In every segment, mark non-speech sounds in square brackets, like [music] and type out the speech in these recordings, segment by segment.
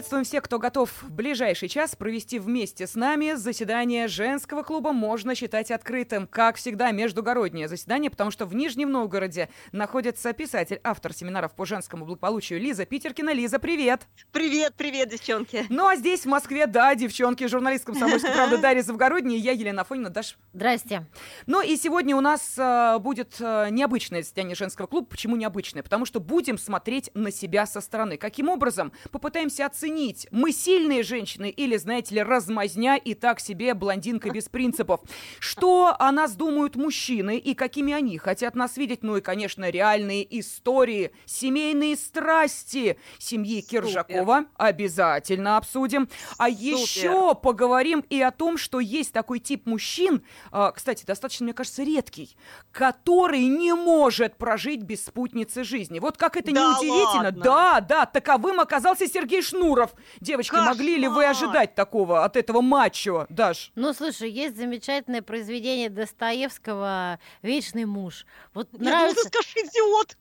Приветствуем всех, кто готов в ближайший час провести вместе с нами заседание женского клуба можно считать открытым. Как всегда, междугороднее заседание, потому что в Нижнем Новгороде находится писатель, автор семинаров по женскому благополучию Лиза Питеркина. Лиза, привет! Привет, привет, девчонки! Ну а здесь, в Москве, да, девчонки, журналист комсомольской правды [laughs] Дарья Завгородняя и я, Елена Афонина. Даш... Здрасте. Ну и сегодня у нас э, будет э, необычное заседание женского клуба. Почему необычное? Потому что будем смотреть на себя со стороны. Каким образом? Попытаемся оценить, мы сильные женщины или, знаете ли, размазня и так себе блондинка без принципов. Что о нас думают мужчины и какими они хотят нас видеть? Ну и, конечно, реальные истории, семейные страсти семьи Супер. Киржакова обязательно обсудим. А Супер. еще поговорим и о том, что есть такой тип мужчин, а, кстати, достаточно, мне кажется, редкий, который не может прожить без спутницы жизни. Вот как это да неудивительно. Ладно. Да, да, таковым оказался Сергей Шнур. Шнуров. Девочки, Кошмар! могли ли вы ожидать такого от этого мачо, Даш? Ну, слушай, есть замечательное произведение Достоевского «Вечный муж». Вот Я нравится... думала, скажешь, идиот!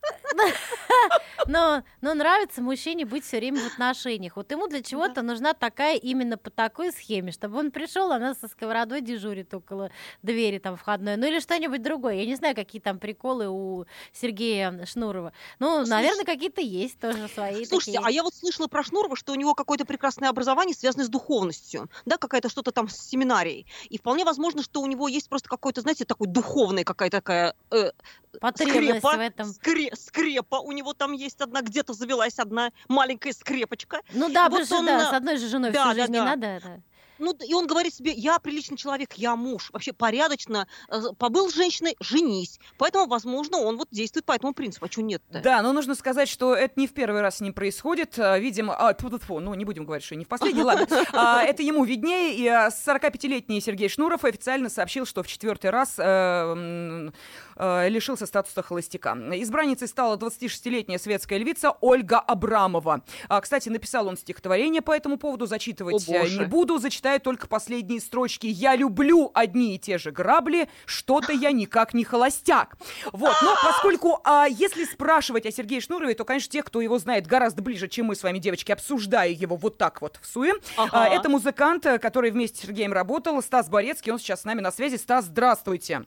[laughs] но, но нравится мужчине быть все время в отношениях. Вот ему для чего-то да. нужна такая именно по такой схеме, чтобы он пришел, она со сковородой дежурит около двери там входной, ну или что-нибудь другое. Я не знаю, какие там приколы у Сергея Шнурова. Ну, Слушай, наверное, какие-то есть тоже свои. Слушайте, такие. а я вот слышала про Шнурова, что у него какое-то прекрасное образование, связанное с духовностью, да, какая-то что-то там с семинарией. И вполне возможно, что у него есть просто какой-то, знаете, такой духовный какая-то такая э, скрепа, в этом. Скре, скрепа. У него там есть одна, где-то завелась одна маленькая скрепочка. Ну да, вот он, да, с одной же женой да, всю жизнь да, не да. надо. Это. Ну, и он говорит себе, я приличный человек, я муж, вообще порядочно, э, побыл с женщиной, женись. Поэтому, возможно, он вот действует по этому принципу. А что нет-то? Да, но нужно сказать, что это не в первый раз с ним происходит. А, видимо, а, тьфу -тьфу -тьфу, ну, не будем говорить, что не в последний, ладно. [laughs] А, это ему виднее, и 45-летний а, Сергей Шнуров официально сообщил, что в четвертый раз э, э, лишился статуса холостяка. Избранницей стала 26-летняя светская львица Ольга Абрамова. А, кстати, написал он стихотворение по этому поводу, зачитывать О, не буду, зачитаю читаю только последние строчки. Я люблю одни и те же грабли, что-то я никак не холостяк. Вот, но поскольку, а, если спрашивать о Сергее Шнурове, то, конечно, те, кто его знает гораздо ближе, чем мы с вами, девочки, обсуждая его вот так вот в суе. Ага. А, это музыкант, который вместе с Сергеем работал, Стас Борецкий, он сейчас с нами на связи. Стас, здравствуйте.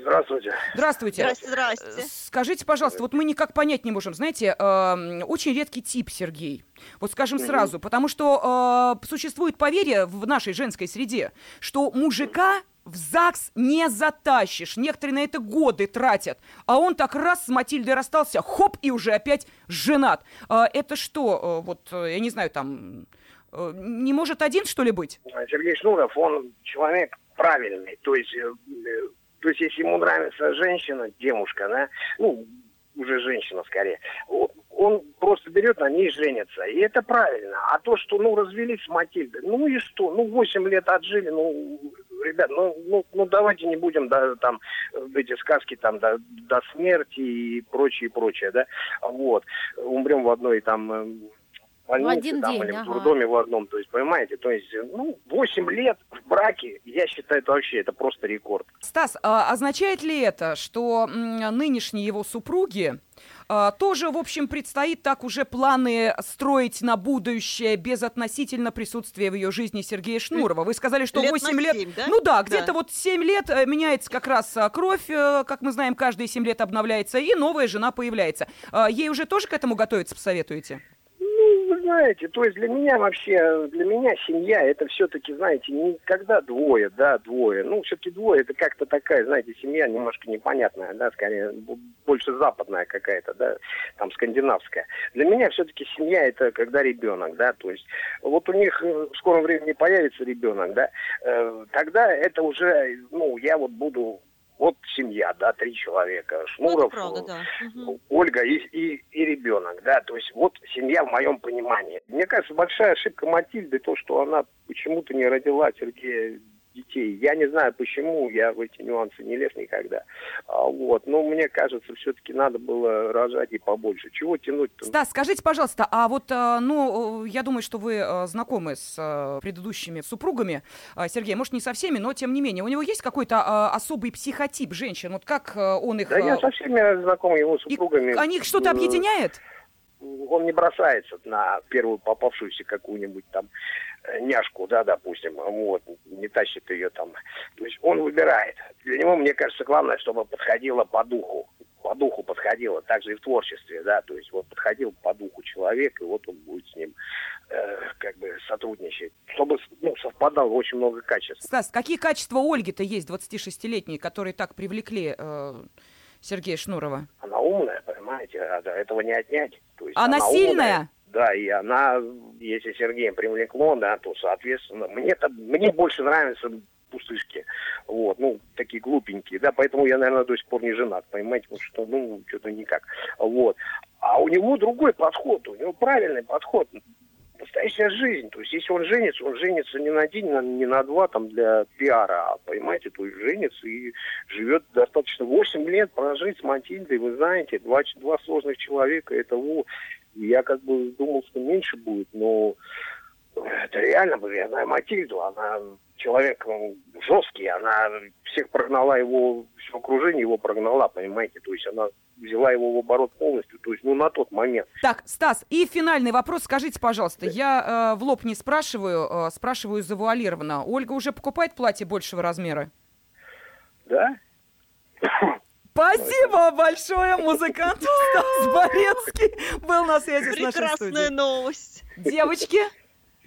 Здравствуйте. Здравствуйте. Здравствуйте. Здравствуйте. Скажите, пожалуйста, вот мы никак понять не можем, знаете, э, очень редкий тип Сергей. Вот скажем сразу, потому что э, существует поверье в нашей женской среде, что мужика в ЗАГС не затащишь. Некоторые на это годы тратят. А он так раз с Матильдой расстался, хоп, и уже опять женат. А, это что, э, вот, э, я не знаю, там, э, не может один, что ли, быть? Сергей Шнуров, он человек правильный. То есть то есть, если ему нравится женщина, девушка, да, ну, уже женщина скорее, он просто берет на ней женится. И это правильно. А то, что, ну, развелись с Матильдой, ну и что? Ну, 8 лет отжили, ну, ребят, ну, ну, ну давайте не будем, да, там, эти сказки там до, до смерти и прочее, прочее, да, вот. Умрем в одной там больнице, в один там, день, или ага. в дурдоме в одном. То есть, понимаете, то есть, ну, 8 лет в браке, я считаю, это вообще, это просто рекорд. Стас, а означает ли это, что нынешние его супруги а, тоже, в общем, предстоит так уже планы строить на будущее без относительно присутствия в ее жизни Сергея Шнурова. Вы сказали, что лет 8 лет... 7, да? Ну да, где-то да. вот 7 лет э, меняется как раз а, кровь, э, как мы знаем, каждые 7 лет обновляется, и новая жена появляется. А, ей уже тоже к этому готовиться посоветуете? Вы знаете, то есть для меня вообще, для меня семья это все-таки, знаете, не когда двое, да, двое. Ну, все-таки двое это как-то такая, знаете, семья немножко непонятная, да, скорее больше западная какая-то, да, там скандинавская. Для меня все-таки семья это когда ребенок, да, то есть вот у них в скором времени появится ребенок, да, э, тогда это уже, ну, я вот буду вот семья, да, три человека. Шнуров, ну, правда, да. Ольга и, и, и ребенок, да. То есть вот семья в моем понимании. Мне кажется, большая ошибка Матильды то, что она почему-то не родила Сергея детей. Я не знаю почему, я в эти нюансы не лез никогда. А, вот, но мне кажется, все-таки надо было рожать и побольше. Чего тянуть-то? Стас, скажите, пожалуйста, а вот, э, ну, я думаю, что вы э, знакомы с э, предыдущими супругами Сергея, может, не со всеми, но тем не менее, у него есть какой-то особый психотип женщин? Вот как он их... Да я со всеми знаком его супругами. И они что-то объединяет? Он не бросается на первую попавшуюся какую-нибудь там э, няшку, да, допустим, вот, не тащит ее там. То есть он выбирает. Для него, мне кажется, главное, чтобы подходило по духу. По духу подходило, также и в творчестве, да, то есть вот подходил по духу человек, и вот он будет с ним э, как бы сотрудничать, чтобы ну, совпадало очень много качеств. Стас, какие качества Ольги-то есть, 26-летней, которые так привлекли э, Сергея Шнурова? Она умная, понимаете, а этого не отнять. То есть она, она сильная? Умная, да, и она, если Сергеем привлекло, да, то, соответственно, мне-то, мне больше нравятся пустышки, вот, ну, такие глупенькие, да, поэтому я, наверное, до сих пор не женат, понимаете, потому что, ну, что-то никак, вот. А у него другой подход, у него правильный подход, настоящая жизнь. То есть, если он женится, он женится не на день, не на два там для пиара, а, понимаете, то есть женится и живет достаточно 8 лет прожить с Матильдой, вы знаете, два, два сложных человека, это во. Я как бы думал, что меньше будет, но это реально, я знаю Матильду, она человек он жесткий, она всех прогнала его, все окружение его прогнала, понимаете, то есть она взяла его в оборот полностью, то есть, ну, на тот момент. Так, Стас, и финальный вопрос, скажите, пожалуйста, да. я э, в лоб не спрашиваю, э, спрашиваю завуалированно. Ольга уже покупает платье большего размера? Да. Спасибо большое, музыкант Стас Борецкий был на связи с нашей студией. Прекрасная новость. Девочки,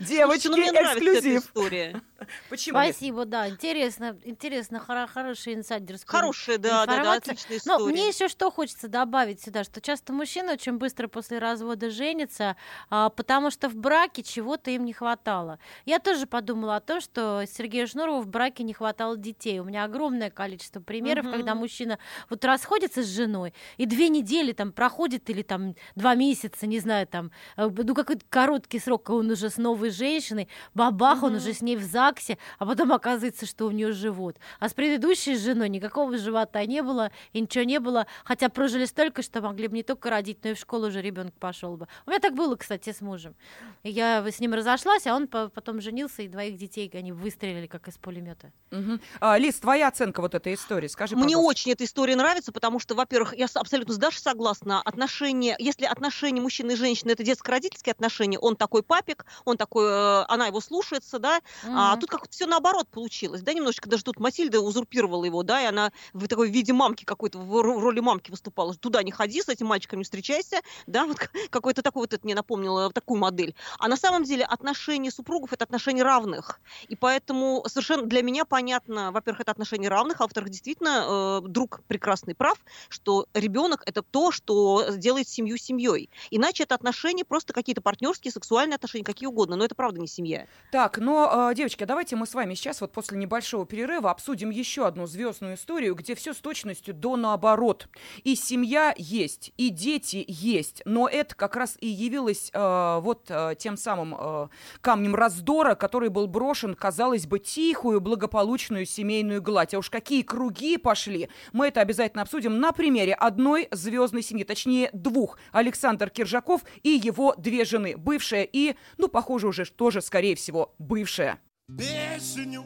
Девочки, Слушайте, ну, эксклюзив. история. [laughs] Почему? Спасибо, да. Интересно, интересно, хоро- хорошая инсайдерская Хорошая, да, да, да, отличная история. Но мне еще что хочется добавить сюда, что часто мужчины очень быстро после развода женятся, а, потому что в браке чего-то им не хватало. Я тоже подумала о том, что Сергею Шнурову в браке не хватало детей. У меня огромное количество примеров, угу. когда мужчина вот расходится с женой, и две недели там проходит, или там два месяца, не знаю, там, э, ну какой-то короткий срок, он уже с новой женщиной, бабах, угу. он уже с ней в ЗАГСе, а потом оказывается, что у нее живот. А с предыдущей женой никакого живота не было, и ничего не было, хотя прожили столько, что могли бы не только родить, но и в школу уже ребенок пошел бы. У меня так было, кстати, с мужем. Я с ним разошлась, а он потом женился, и двоих детей они выстрелили, как из пулемета. Угу. А, Лиз, твоя оценка вот этой истории, скажи, Мне пожалуйста. очень эта история нравится, потому что, во-первых, я абсолютно с Дашей согласна, отношения, если отношения мужчины и женщины это детско-родительские отношения, он такой папик, он такой, э, она его слушается, да, mm-hmm. а тут как-то все наоборот получилось, да, немножечко даже тут Масильда узурпировала его, да, и она в такой виде мамки какой-то, в роли мамки выступала, туда не ходи, с этим мальчиком не встречайся, да, вот [laughs] какой-то такой вот это мне напомнило, такую модель. А на самом деле отношения супругов это отношения равных, и поэтому совершенно для меня понятно, во-первых, это отношения равных, а во-вторых, действительно, э, друг прекрасный прав, что ребенок это то, что делает семью семьей. Иначе это отношения просто какие-то партнерские, сексуальные отношения, какие угодно, но это правда не семья. Так, но, э, девочки, давайте мы с вами сейчас вот после небольшого перерыва обсудим еще одну звездную историю, где все с точностью до наоборот. И семья есть, и дети есть, но это как раз и явилось э, вот э, тем самым э, камнем раздора, который был брошен, казалось бы, тихую, благополучную семейную гладь. А уж какие круги пошли, мы это обязательно обсудим на примере одной звездной семьи, точнее двух. Александр Киржаков и его две жены, бывшая и, ну, похоже, уже тоже, скорее всего, бывшая. Песню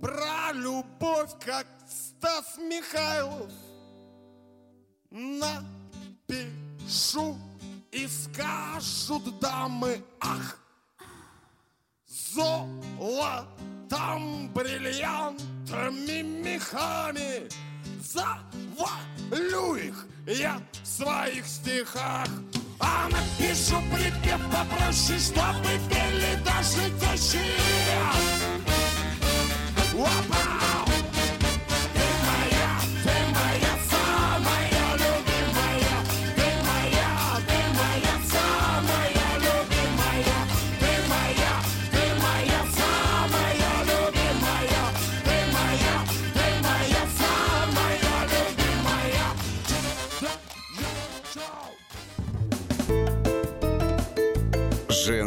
про любовь, как Стас Михайлов. Напишу и скажут дамы, ах Золотом, бриллиантами, мехами Завалю их я в своих стихах а напишу припев попроще, чтобы пели даже тещи Опа!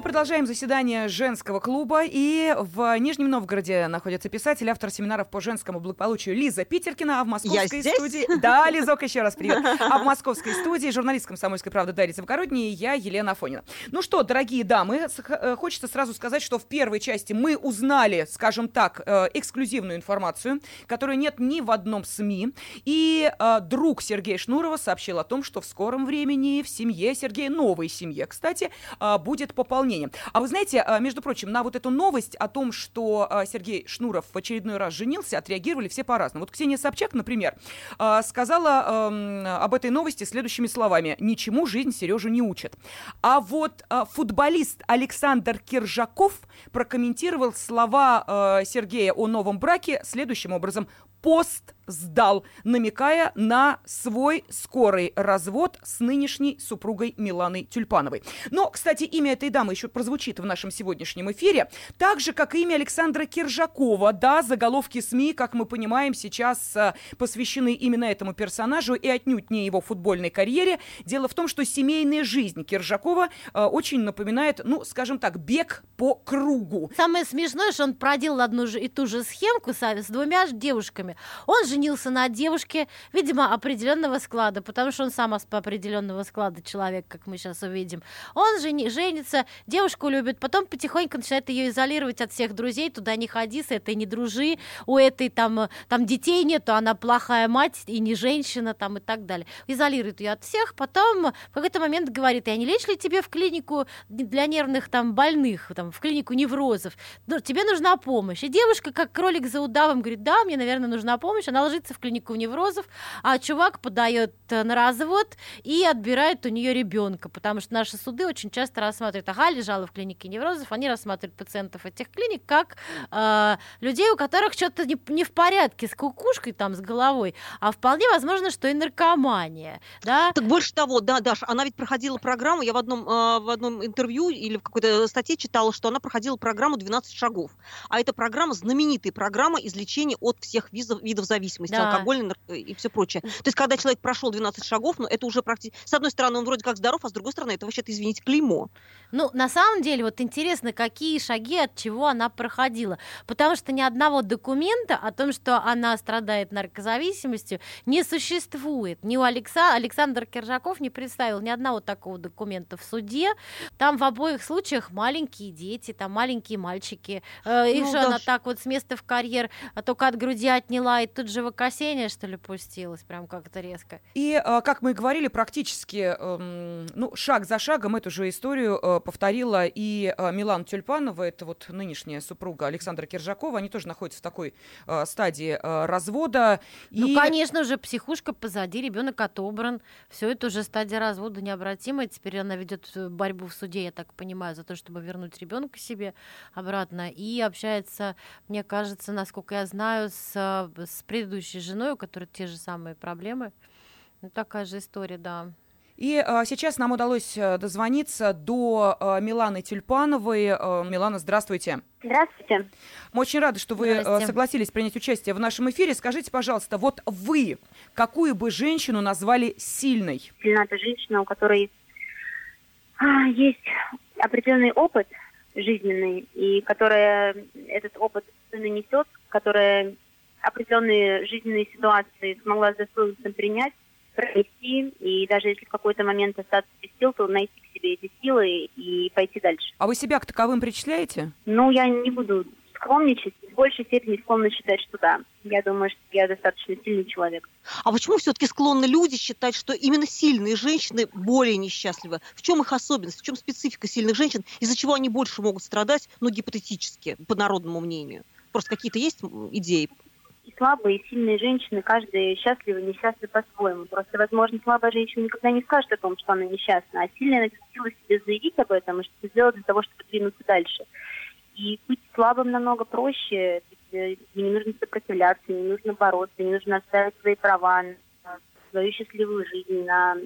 Продолжаем заседание женского клуба. И в Нижнем Новгороде находится писатель, автор семинаров по женскому благополучию Лиза Питеркина, а в московской студии... Да, Лизок, еще раз привет. [laughs] А в московской студии журналист «Комсомольской правды» Дарья Завгородняя и я, Елена Афонина. Ну что, дорогие дамы, э, хочется сразу сказать, что в первой части мы узнали, скажем так, э, эксклюзивную информацию, которой нет ни в одном СМИ. И э, друг Сергея Шнурова сообщил о том, что в скором времени в семье Сергея, новой семье, кстати, будет пополнение мнение. А вы знаете, а, между прочим, на вот эту новость о том, что а, Сергей Шнуров в очередной раз женился, отреагировали все по-разному. Вот Ксения Собчак, например, а, сказала об этой новости следующими словами. «Ничему жизнь Сережу не учит». А вот футболист Александр Киржаков прокомментировал слова Сергея о новом браке следующим образом. «Пост сдал, намекая на свой скорый развод с нынешней супругой Миланой Тюльпановой. Но, кстати, имя этой дамы еще прозвучит в нашем сегодняшнем эфире, так же, как и имя Александра Киржакова. Да, заголовки СМИ, как мы понимаем, сейчас а, посвящены именно этому персонажу и отнюдь не его футбольной карьере. Дело в том, что семейная жизнь Киржакова а, очень напоминает, ну, скажем так, бег по кругу. Самое смешное, что он проделал одну же и ту же схемку с, с двумя девушками. Он же женился на девушке, видимо, определенного склада, потому что он сам определенного склада человек, как мы сейчас увидим. Он жени, женится, девушку любит, потом потихоньку начинает ее изолировать от всех друзей, туда не ходи, с этой не дружи, у этой там, там детей нету, она плохая мать и не женщина там и так далее. Изолирует ее от всех, потом в какой-то момент говорит, я не лечь ли тебе в клинику для нервных там больных, там, в клинику неврозов, ну, тебе нужна помощь. И девушка, как кролик за удавом, говорит, да, мне, наверное, нужна помощь, она ложится в клинику неврозов, а чувак подает э, на развод и отбирает у нее ребенка, потому что наши суды очень часто рассматривают, ага, лежала в клинике неврозов, они рассматривают пациентов этих клиник как э, людей, у которых что-то не, не в порядке с кукушкой, там, с головой, а вполне возможно, что и наркомания, да? Так больше того, да, Даша, она ведь проходила программу, я в одном, э, в одном интервью или в какой-то статье читала, что она проходила программу 12 шагов, а эта программа знаменитая программа излечения от всех визов, видов зависимости зависимости, да. алкогольной и все прочее. То есть, когда человек прошел 12 шагов, ну, это уже практически... С одной стороны, он вроде как здоров, а с другой стороны, это вообще-то, извините, клеймо. Ну, на самом деле, вот интересно, какие шаги от чего она проходила. Потому что ни одного документа о том, что она страдает наркозависимостью, не существует. Ни у Алекса... Александр Киржаков не представил ни одного такого документа в суде. Там в обоих случаях маленькие дети, там маленькие мальчики. Э, их ну, же да. она так вот с места в карьер а только от груди отняла, и тут же живокосение, что ли, пустилось, прям как-то резко. И, э, как мы и говорили, практически, эм, ну, шаг за шагом эту же историю э, повторила и э, Милан Тюльпанова, это вот нынешняя супруга Александра Киржакова, они тоже находятся в такой стадии развода. Ну, и... конечно же, психушка позади, ребенок отобран, все это уже стадия развода необратимая, теперь она ведет борьбу в суде, я так понимаю, за то, чтобы вернуть ребенка себе обратно, и общается, мне кажется, насколько я знаю, с, с предыдущим предыдущей женой, у которой те же самые проблемы. Ну, такая же история, да. И а, сейчас нам удалось э, дозвониться до а, Миланы Тюльпановой. А, Милана, здравствуйте. Здравствуйте. Мы очень рады, что вы а, согласились принять участие в нашем эфире. Скажите, пожалуйста, вот вы какую бы женщину назвали сильной? Сильна это женщина, у которой а, есть определенный опыт жизненный, и которая этот опыт нанесет, которая определенные жизненные ситуации смогла достоинственно принять, пронести, и даже если в какой-то момент остаться без сил, то найти в себе эти силы и пойти дальше. А вы себя к таковым причисляете? Ну, я не буду скромничать, в большей степени склонна считать, что да. Я думаю, что я достаточно сильный человек. А почему все-таки склонны люди считать, что именно сильные женщины более несчастливы? В чем их особенность, в чем специфика сильных женщин, из-за чего они больше могут страдать, ну, гипотетически, по народному мнению? Просто какие-то есть идеи? И слабые, и сильные женщины, каждая счастлива и несчастлива по-своему. Просто, возможно, слабая женщина никогда не скажет о том, что она несчастна, а сильная силы себе заявить об этом и что сделать для того, чтобы двинуться дальше. И быть слабым намного проще, э, не нужно сопротивляться, не нужно бороться, не нужно оставить свои права свою счастливую жизнь, на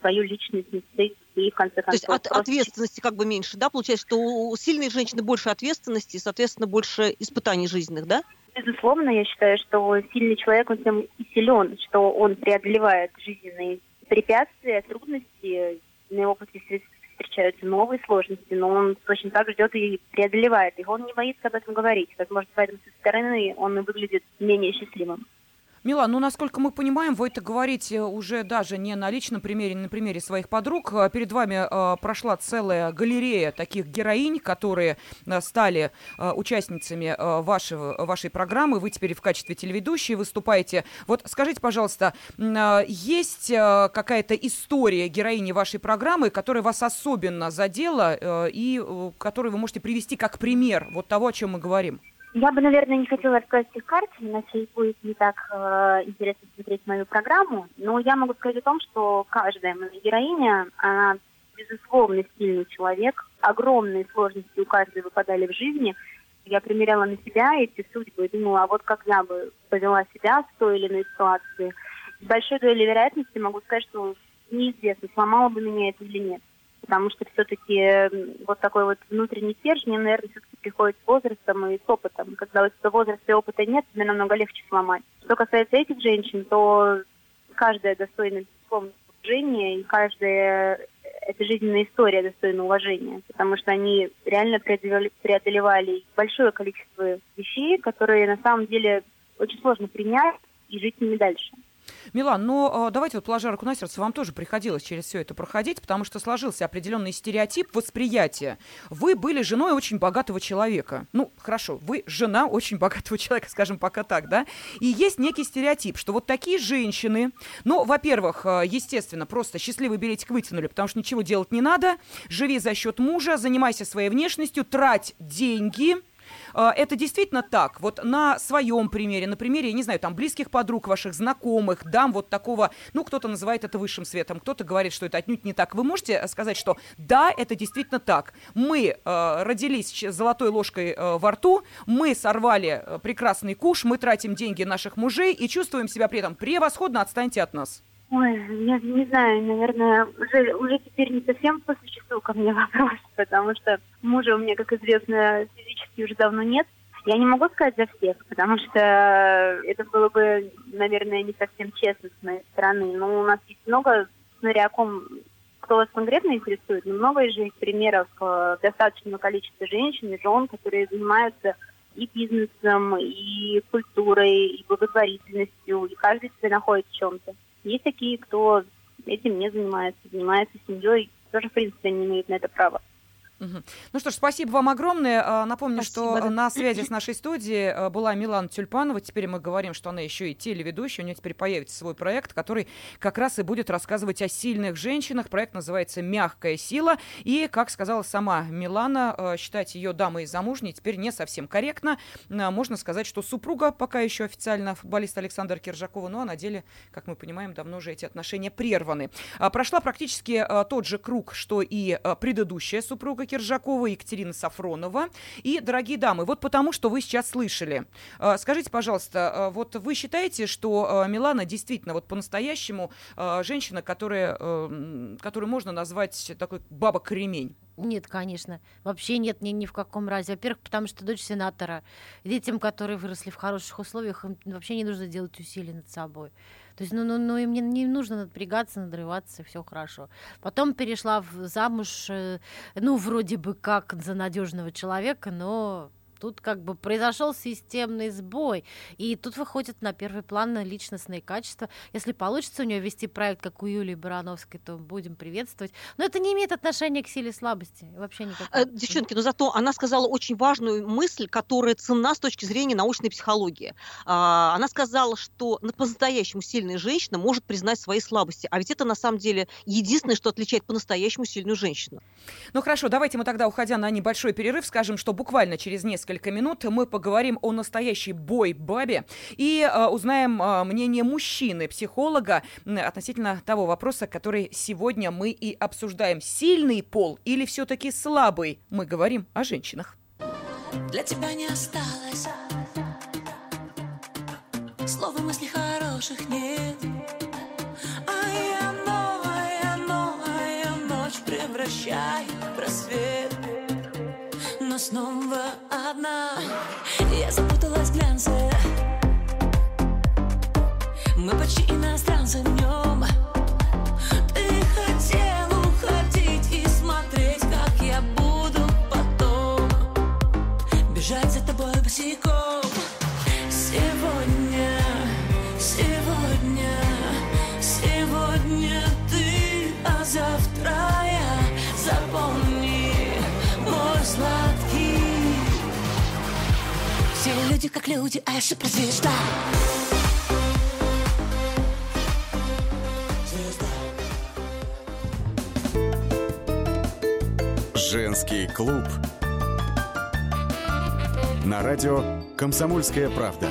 свою личность, на своих детей, в конце концов. То есть от, ответственности как бы меньше, да? Получается, что у сильной женщины больше ответственности и, соответственно, больше испытаний жизненных, да? Безусловно, я считаю, что сильный человек, он тем и силен, что он преодолевает жизненные препятствия, трудности, на его пути встречаются новые сложности, но он точно так ждет и преодолевает их. Он не боится об этом говорить. Возможно, поэтому со стороны он и выглядит менее счастливым. Милан, ну, насколько мы понимаем, вы это говорите уже даже не на личном примере, не на примере своих подруг. А перед вами э, прошла целая галерея таких героинь, которые э, стали э, участницами э, вашего, вашей программы. Вы теперь в качестве телеведущей выступаете. Вот скажите, пожалуйста, э, есть э, какая-то история героини вашей программы, которая вас особенно задела э, и э, которую вы можете привести как пример вот того, о чем мы говорим? Я бы, наверное, не хотела рассказать их карте, иначе будет не так э, интересно смотреть мою программу. Но я могу сказать о том, что каждая моя героиня, она, безусловно, сильный человек. Огромные сложности у каждой выпадали в жизни. Я примеряла на себя эти судьбы и думала, а вот как я бы повела себя в той или иной ситуации. С большой долей вероятности могу сказать, что неизвестно, сломало бы меня это или нет потому что все-таки вот такой вот внутренний стержень, наверное, все-таки приходит с возрастом и с опытом. Когда тебя возраста и опыта нет, тебе намного легче сломать. Что касается этих женщин, то каждая достойна уважения, и каждая эта жизненная история достойна уважения, потому что они реально преодолевали, большое количество вещей, которые на самом деле очень сложно принять и жить с дальше. Милан, ну а, давайте вот положа руку на сердце, вам тоже приходилось через все это проходить, потому что сложился определенный стереотип восприятия. Вы были женой очень богатого человека. Ну, хорошо, вы жена очень богатого человека, [laughs] скажем пока так, да? И есть некий стереотип, что вот такие женщины, ну, во-первых, а, естественно, просто счастливый билетик вытянули, потому что ничего делать не надо, живи за счет мужа, занимайся своей внешностью, трать деньги, это действительно так. Вот на своем примере, на примере, я не знаю, там, близких подруг ваших, знакомых, дам вот такого, ну, кто-то называет это высшим светом, кто-то говорит, что это отнюдь не так. Вы можете сказать, что да, это действительно так. Мы э, родились золотой ложкой э, во рту, мы сорвали э, прекрасный куш, мы тратим деньги наших мужей и чувствуем себя при этом превосходно, отстаньте от нас. Ой, я не знаю, наверное, уже, уже теперь не совсем по существу ко мне [laughs] вопрос, потому что мужа у меня, как известно, физически уже давно нет. Я не могу сказать за всех, потому что это было бы, наверное, не совсем честно с моей стороны. Но у нас есть много, смотря о ком, кто вас конкретно интересует, но много же примеров э, достаточного количества женщин и жен, которые занимаются и бизнесом, и культурой, и благотворительностью, и каждый себя находит в чем-то. Есть такие, кто этим не занимается, занимается семьей, тоже, в принципе, не имеют на это права. Ну что ж, спасибо вам огромное. А, напомню, спасибо, что да. на связи с нашей студией а, была Милана Тюльпанова. Теперь мы говорим, что она еще и телеведущая. У нее теперь появится свой проект, который как раз и будет рассказывать о сильных женщинах. Проект называется «Мягкая сила». И, как сказала сама Милана, а, считать ее дамой замужней теперь не совсем корректно. Можно сказать, что супруга пока еще официально футболист Александр Киржакова, но на деле, как мы понимаем, давно уже эти отношения прерваны. Прошла практически тот же круг, что и предыдущая супруга Киржакова, Екатерина Сафронова. И, дорогие дамы, вот потому, что вы сейчас слышали. А, скажите, пожалуйста, а, вот вы считаете, что а, Милана действительно вот по-настоящему женщина, которая, которую можно назвать такой баба-кремень? Нет, конечно. Вообще нет ни, ни в каком разе. Во-первых, потому что дочь сенатора. Детям, которые выросли в хороших условиях, им вообще не нужно делать усилий над собой. То есть, ну, ну, ну им не, не нужно напрягаться, надрываться, все хорошо. Потом перешла в замуж, э, ну, вроде бы как за надежного человека, но Тут как бы произошел системный сбой. И тут выходит на первый план личностные качества. Если получится у нее вести проект, как у Юлии Барановской, то будем приветствовать. Но это не имеет отношения к силе слабости. Вообще никакого. Э, девчонки, но зато она сказала очень важную мысль, которая ценна с точки зрения научной психологии. А, она сказала, что по-настоящему сильная женщина может признать свои слабости. А ведь это на самом деле единственное, что отличает по-настоящему сильную женщину. Ну хорошо, давайте мы тогда, уходя на небольшой перерыв, скажем, что буквально через несколько минут мы поговорим о настоящей бой-бабе и э, узнаем э, мнение мужчины, психолога, относительно того вопроса, который сегодня мы и обсуждаем. Сильный пол или все-таки слабый? Мы говорим о женщинах. Для тебя не осталось Слова мысли хороших нет А я новая, новая ночь Превращаю снова одна. Я запуталась в глянце. Мы почти иностранцы днем Ты хотел уходить и смотреть, как я буду потом. Бежать за тобой босиком люди как люди, а я суперзвезда Женский клуб. На радио «Комсомольская правда».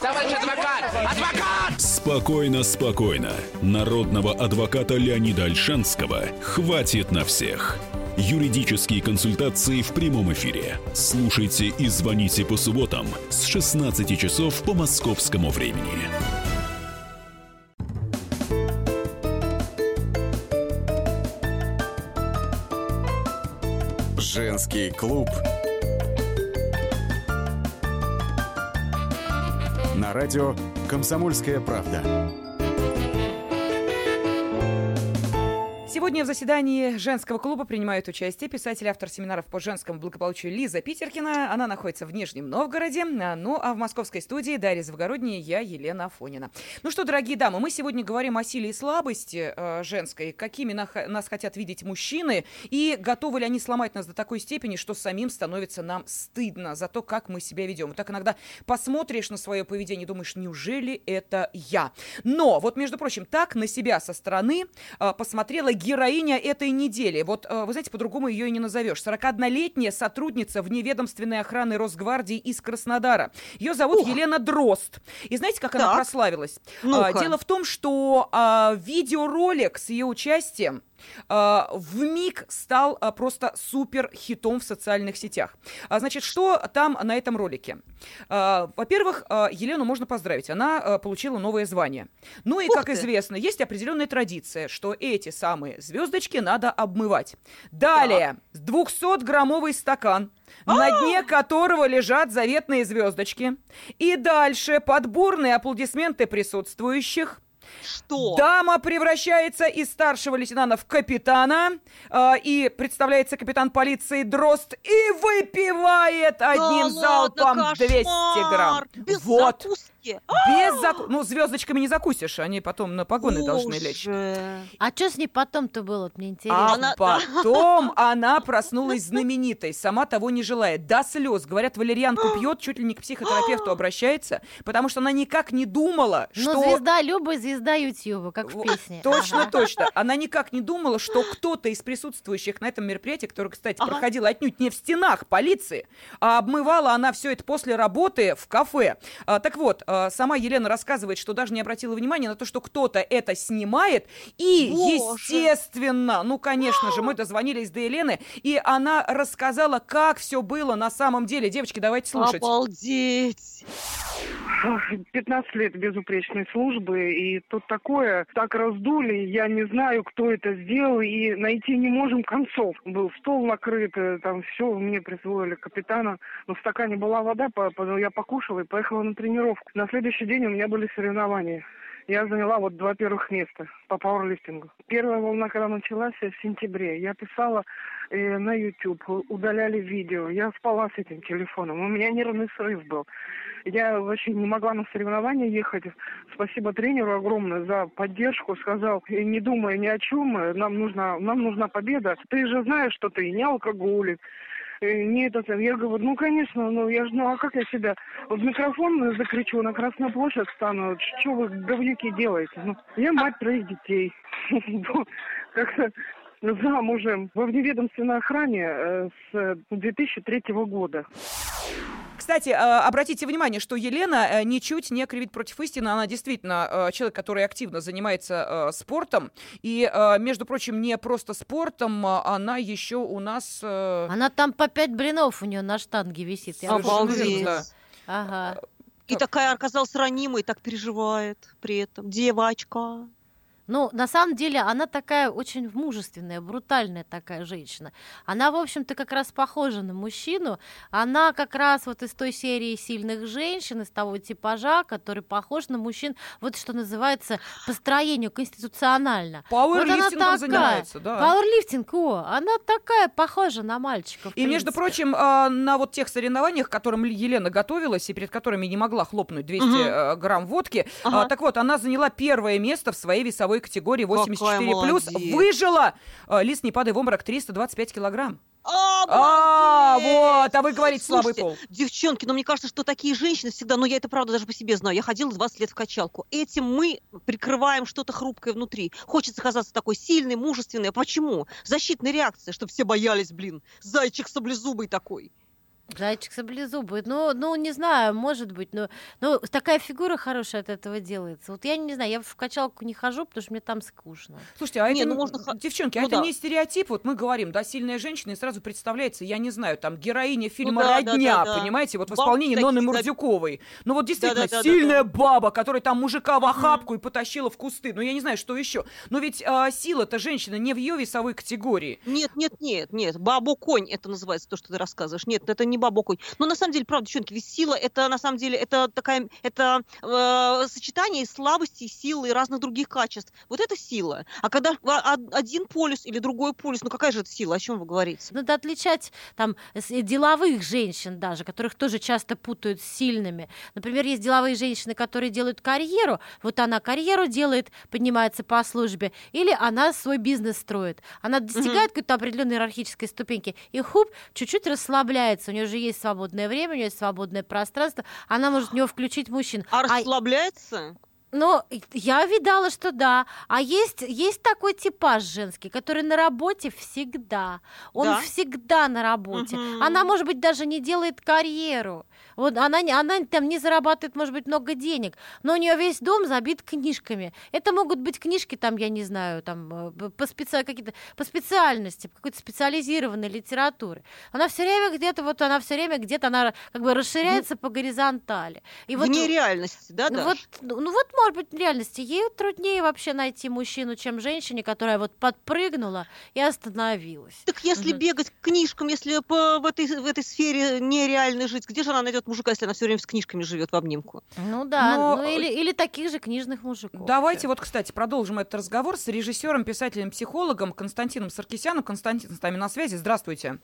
Товарищ адвокат! Адвокат! Спокойно, спокойно. Народного адвоката Леонида Альшанского хватит на всех. Юридические консультации в прямом эфире. Слушайте и звоните по субботам с 16 часов по московскому времени. Женский клуб. На радио «Комсомольская правда». Сегодня в заседании женского клуба принимает участие писатель, автор семинаров по женскому благополучию Лиза Питеркина. Она находится в Нижнем Новгороде. А, Ну, а в московской студии Дарья Завгородняя, я Елена Афонина. Ну что, дорогие дамы, мы сегодня говорим о силе и слабости э, женской, какими нах- нас хотят видеть мужчины, и готовы ли они сломать нас до такой степени, что самим становится нам стыдно за то, как мы себя ведем. Вот так иногда посмотришь на свое поведение и думаешь, неужели это я? Но, вот, между прочим, так на себя со стороны э, посмотрела героиня этой недели. Вот, э, вы знаете, по-другому ее и не назовешь. 41-летняя сотрудница вневедомственной охраны Росгвардии из Краснодара. Ее зовут Елена Дрозд. И знаете, как она Так. прославилась? Ну-ка. А, Дело в том, что а, видеоролик с ее участием в миг стал а, просто супер хитом в социальных сетях. А, Значит, что там на этом ролике? А, Во-первых, а, Елену можно поздравить. Она а, получила новое звание. Ну и, Ух как ты. известно, есть определенная традиция, что эти самые звездочки надо обмывать. Далее, 200-граммовый стакан на дне которого лежат заветные звездочки. И дальше под бурные аплодисменты присутствующих Что? Дама превращается из старшего лейтенанта в капитана, э, и представляется капитан полиции Дрозд и выпивает одним Да залпом ладно, 200 грамм. Без вот. закуски? Без заку... Ну, звездочками не закусишь, они потом на погоны должны лечь. А что с ней потом-то было? Мне А интересно. Она- потом [laughs] она проснулась знаменитой, сама того не желая, до слез. Говорят, валерьянку [gasps] пьет, чуть ли не к психотерапевту обращается, потому что она никак не думала, Ну, что... звезда Люба, звезда Ютьюба, как в песне. Точно, точно. [laughs] Она никак не думала, что кто-то из присутствующих на этом мероприятии, которое, кстати, проходило отнюдь не в стенах полиции, а обмывала она все это после работы в кафе. А, так вот, а, сама Елена рассказывает, что даже не обратила внимания на то, что кто-то это снимает. И, Боже. естественно, ну, конечно же, мы [gasps] дозвонились до Елены, и она рассказала, как все было на самом деле. Девочки, давайте слушать. Обалдеть. [laughs] 15 лет безупречной службы, и тут такое, так раздули, я не знаю, кто это сделал, и найти не можем концов. Был стол накрыт, э, там все, мне присвоили капитана, но в стакане была вода, я покушала и поехала на тренировку. На следующий день у меня были соревнования. Я заняла вот два первых места по пауэрлифтингу. Первая волна, когда началась в сентябре, я писала э, на YouTube, удаляли видео. Я спала с этим телефоном. У меня нервный срыв был. Я вообще не могла на соревнования ехать. Спасибо тренеру огромное за поддержку. Сказал, «Э, не думай ни о чем, э, нам нужна, нам нужна победа. Ты же знаешь, что ты не алкоголик, э, не это, я говорю, ну, конечно, ну, я же, ну, а как я себя в микрофон закричу, на Красную площадь стану, что вы, говнюки, делаете? Ну, я мать троих детей. [laughs] Ну, Как-то замужем в вневедомственной охране э, с 2003 года. Кстати, э, обратите внимание, что Елена э, ничуть не кривит против истины. Она действительно э, человек, который активно занимается э, спортом. И, между прочим, не просто спортом, а она еще у нас... Она там по пять блинов у нее на штанге висит. Обалдеть. верно. Ага. И такая оказалась ранимой, так переживает при этом. Девочка. Ну, на самом деле, она такая очень мужественная, брутальная такая женщина. Она, в общем-то, как раз похожа на мужчину. Она как раз вот из той серии сильных женщин, из того типажа, который похож на мужчин, вот что называется, по строению конституционально. Пауэрлифтингом вот занимается, да. Пауэрлифтинг, о, она такая похожа на мальчиков. в И, между прочим, а, на вот тех соревнованиях, к которым Елена готовилась и перед которыми не могла хлопнуть 200 Мгм. э, грамм водки, а, Ага. так вот, она заняла первое место в своей весовой категории 84+, молодец. выжила, э, лист не падай в обморок, 325 килограмм. А, А, вот, а вы говорите слабый пол. Девчонки, но мне кажется, что такие женщины всегда, ну я это правда даже по себе знаю, я ходила 20 лет в качалку. Этим мы прикрываем что-то хрупкое внутри. Хочется казаться такой сильной, мужественной. А почему? Защитная реакция, чтобы все боялись, блин. Зайчик саблезубый такой. Зайчик саблезубый. Ну, ну, не знаю, может быть, но, но такая фигура хорошая от этого делается. Вот я не знаю, я в качалку не хожу, потому что мне там скучно. Слушайте, а Не, это, ну н- можно ха- девчонки, а ну это да. не стереотип? Вот мы говорим, да, сильная женщина, и сразу представляется, я не знаю, там, героиня фильма Ну да, да, «Родня», да, да. понимаете, вот в исполнении такие, Ноны да. Мурзюковой. Ну вот действительно, Да-да-да-да-да. сильная баба, которая там мужика в охапку и потащила в кусты. Ну я не знаю, что еще. Но ведь а, сила-то женщина не в ее весовой категории. Нет, нет, нет, нет. Бабу-конь это называется, то, что ты рассказываешь. Нет, это не бабу-конь. Но на самом деле, правда, девчонки, ведь сила это на самом деле это такая, это э, сочетание слабости, силы и разных других качеств. Вот это сила. А когда а- один полюс или другой полюс, ну какая же это сила? О чем вы говорите? Надо отличать там э, деловых женщин даже, которых тоже часто путают с сильными. Например, есть деловые женщины, которые делают карьеру. Вот она карьеру делает, поднимается по службе, или она свой бизнес строит. Она достигает какой-то определенной иерархической ступеньки, и хуп, чуть-чуть расслабляется. У нее уже есть свободное время, у нее есть свободное пространство. Она может в него включить мужчин. А расслабляется? Ну, я видала, что да. А есть, есть такой типаж женский, который на работе всегда. Он Да? всегда на работе. Мгм. Она, может быть, даже не делает карьеру. Вот она, она там не зарабатывает, может быть, много денег, но у нее весь дом забит книжками. Это могут быть книжки, там, я не знаю, там, э, по, специ... какие-то, по специальности, по какой-то специализированной литературе. Она все время где-то, вот она все время где-то, она как бы расширяется по горизонтали. И вот, Вне реальности, да, ну Даш? вот, ну ну вот, может быть, в реальности ей труднее вообще найти мужчину, чем женщине, которая вот подпрыгнула и остановилась. Так если бегать к книжкам, если по, в, этой, в этой сфере нереально жить, где же она найдет мужика, если она все время с книжками живет в обнимку? Ну да, Но, ну или, или таких же книжных мужиков. Давайте вот, кстати, продолжим этот разговор с режиссером, писателем, психологом Константином Саркисяном. Константин с нами на связи. Здравствуйте.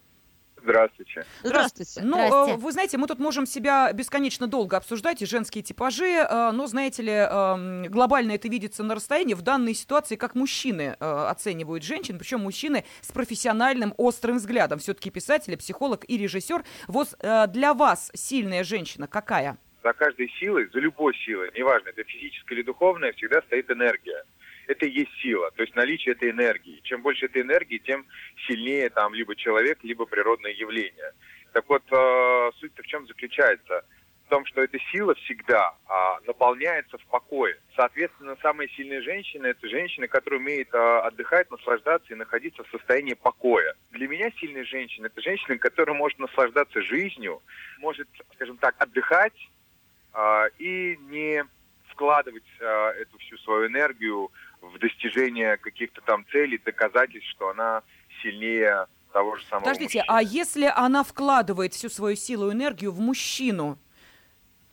Здравствуйте. Здравствуйте. Ну, Здрасте. э, вы знаете, мы тут можем себя бесконечно долго обсуждать, и женские типажи, э, но, знаете ли, э, глобально это видится на расстоянии. В данной ситуации, как мужчины э, оценивают женщин, причем мужчины с профессиональным острым взглядом. Все-таки писатель, психолог и режиссер. Вот для вас сильная женщина какая? За каждой силой, за любой силой, неважно, это физическая или духовная, всегда стоит энергия. Это и есть сила, то есть наличие этой энергии. Чем больше этой энергии, тем сильнее там либо человек, либо природное явление. Так вот, э, суть-то в чем заключается? В том, что эта сила всегда а, наполняется в покое. Соответственно, самые сильные женщины – это женщины, которые умеют а, отдыхать, наслаждаться и находиться в состоянии покоя. Для меня сильные женщины – это женщины, которая может наслаждаться жизнью, может, скажем так, отдыхать, а, и не вкладывать а, эту всю свою энергию в достижение каких-то там целей, доказательств, что она сильнее того же самого Подождите, мужчины. а если она вкладывает всю свою силу и энергию в мужчину?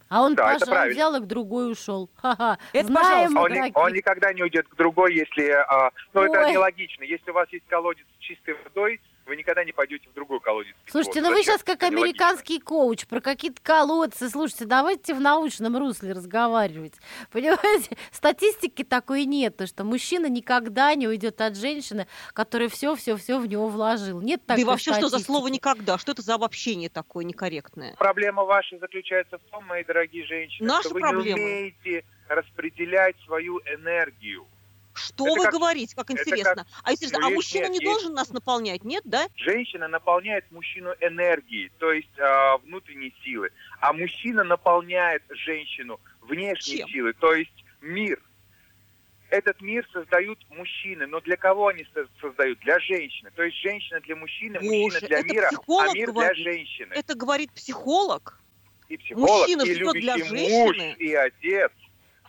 А он Да, это пошел, правильно. взял и к другой ушел. [laughs] Ха-ха. Это Знаем, Он, ни- дураки. он никогда не уйдет к другой, если... а, ну, это Ой. нелогично. Если у вас есть колодец с чистой водой, вы никогда не пойдете в другой колодец. Слушайте, ну вы сейчас как американский коуч про какие-то колодцы. Слушайте, давайте в научном русле разговаривать. Понимаете, статистики такой нет, то что мужчина никогда не уйдет от женщины, которая все-все-все в него вложил. Нет Да такой и вообще, что за статистики. слово «никогда»? Что это за обобщение такое некорректное? Проблема ваша заключается в том, мои дорогие женщины, Наша что вы проблема. не умеете распределять свою энергию. Что Это вы как- говорите, как интересно. как- А интересно, Ну, а мужчина нет, не есть. должен нас наполнять, нет, да? Женщина наполняет мужчину энергией, то есть а, внутренней силы, а мужчина наполняет женщину внешней Чем? силой, то есть мир. Этот мир создают мужчины, но для кого они со- создают? Для женщины. То есть женщина для мужчины, мужчина Боже, для это мира, а мир говорит. для женщины. Это говорит психолог. и психолог, мужчина и живет для любящий женщины. муж, и отец.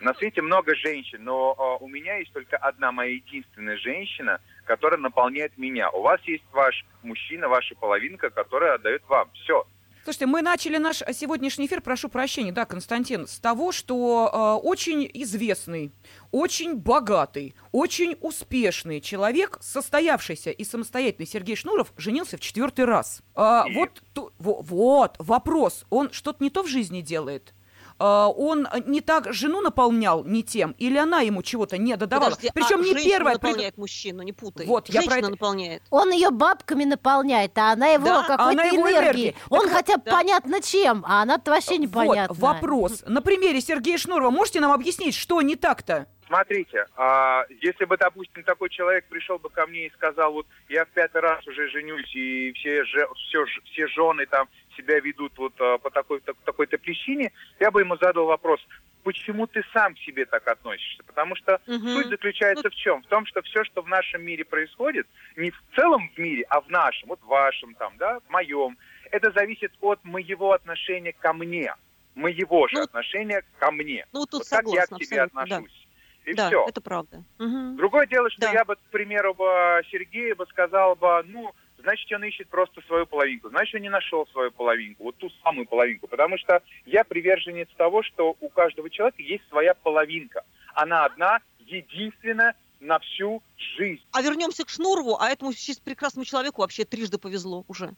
На свете много женщин, но а, у меня есть только одна моя единственная женщина, которая наполняет меня. У вас есть ваш мужчина, ваша половинка, которая отдает вам. Все. Слушайте, мы начали наш сегодняшний эфир, прошу прощения, да, Константин, с того, что э, очень известный, очень богатый, очень успешный человек, состоявшийся и самостоятельный Сергей Шнуров, женился в четвертый раз. А, И? вот, ту- во- вот, вопрос, он что-то не то в жизни делает? А, он не так жену наполнял не тем, или она ему чего-то не додавала? Подожди, Причем а не первая. наполняет мужчину, не путай. Вот, я Женщина про это- наполняет. Он ее бабками наполняет, а она его Да, какой-то она его энергией. энергией. Он Так хотя бы да. понятно чем, а она-то вообще непонятно. Вот вопрос. На примере Сергея Шнурова можете нам объяснить, что не так-то? Смотрите, а, если бы, допустим, такой человек пришел бы ко мне и сказал, вот я в пятый раз уже женюсь, и все, же, все, все жены там себя ведут вот а, по такой, так- такой-то причине, я бы ему задал вопрос, почему ты сам к себе так относишься? Потому что Мгм. суть заключается в чем? В том, что все, что в нашем мире происходит, не в целом в мире, а в нашем, вот в вашем там, да, в моем, это зависит от моего отношения ко мне, моего же Ну, отношения ко мне. Ну, тут вот как я согласна к тебе абсолютно, да. И да, все. это правда. Мгм. Другое дело, что Да. я бы, к примеру, бы Сергею бы сказал бы, ну, значит, он ищет просто свою половинку, значит, он не нашел свою половинку, вот ту самую половинку, потому что я приверженец того, что у каждого человека есть своя половинка. Она одна, единственная на всю жизнь. А вернемся к Шнурову, а этому прекрасному человеку вообще трижды повезло уже.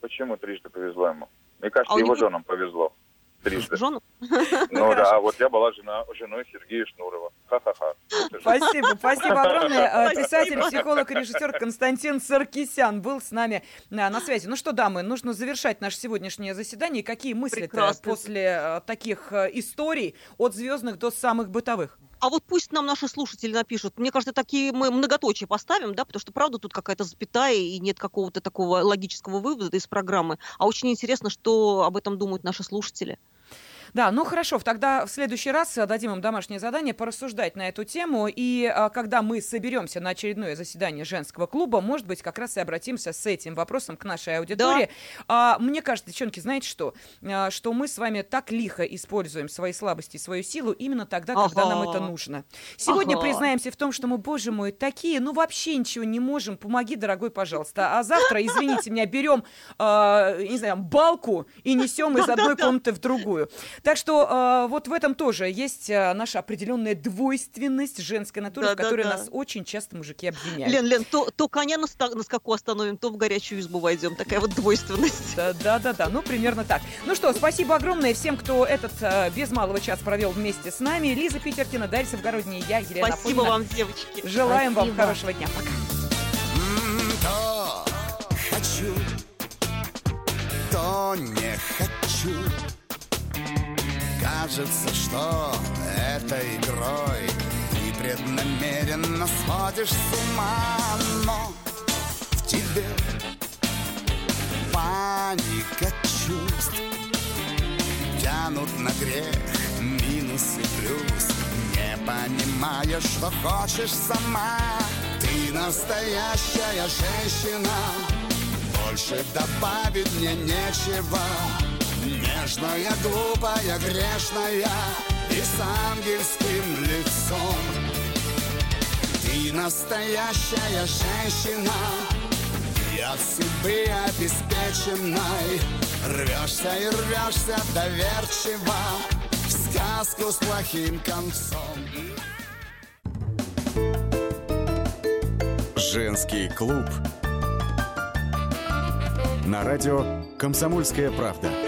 Почему трижды повезло ему? Мне кажется, А его него- женам повезло. Трижды. Жену? [laughs] Ну да, вот я была жена, женой Сергея Шнурова. Ха-ха-ха. Спасибо, спасибо огромное. Э. Писатель, психолог и режиссер Константин Саркисян был с нами э, на связи. Ну что, дамы, нужно завершать наше сегодняшнее заседание. Какие мысли после э, таких историй от звездных до самых бытовых? А вот пусть нам наши слушатели напишут. Мне кажется, такие мы многоточие поставим, да, потому что, правда, тут какая-то запятая, и нет какого-то такого логического вывода из программы. А очень интересно, что об этом думают наши слушатели. Да, ну хорошо, тогда в следующий раз дадим им домашнее задание порассуждать на эту тему. И а, когда мы соберемся на очередное заседание женского клуба, может быть, как раз и обратимся с этим вопросом к нашей аудитории. А, мне кажется, девчонки, знаете что? А, что мы с вами так лихо используем свои слабости и свою силу именно тогда, когда Ага. нам это нужно. Сегодня Ага. признаемся в том, что мы, боже мой, такие, ну вообще ничего не можем. Помоги, дорогой, пожалуйста. А завтра, извините меня, берем, не знаю, балку и несем из одной комнаты в другую. Так что э, вот в этом тоже есть э, наша определенная двойственность женской натуры, в Да-да-да. которой нас очень часто мужики обвиняют. Лен, Лен, то, то коня на, ста- на скаку остановим, то в горячую избу войдем. Такая вот двойственность. Да, да, да, да, ну примерно так. Ну что, спасибо огромное всем, кто этот э, без малого час провел вместе с нами. Лиза Питеркина, Дарья Савгородняя и я, Елена Спасибо Афонина. вам, девочки. Желаем вам Спасибо. хорошего дня. Пока. То хочу, то не хочу. Кажется, что этой игрой Ты преднамеренно сводишь с ума Но в тебе паника чувств. Тянут на грех минус и плюс. Не понимая, что хочешь сама. Ты настоящая женщина. Больше добавить мне нечего Нежная, глупая, грешная И с ангельским лицом Ты настоящая женщина И от судьбы обеспеченной Рвешься и рвешься доверчиво в сказку с плохим концом. Женский клуб. На радио «Комсомольская правда».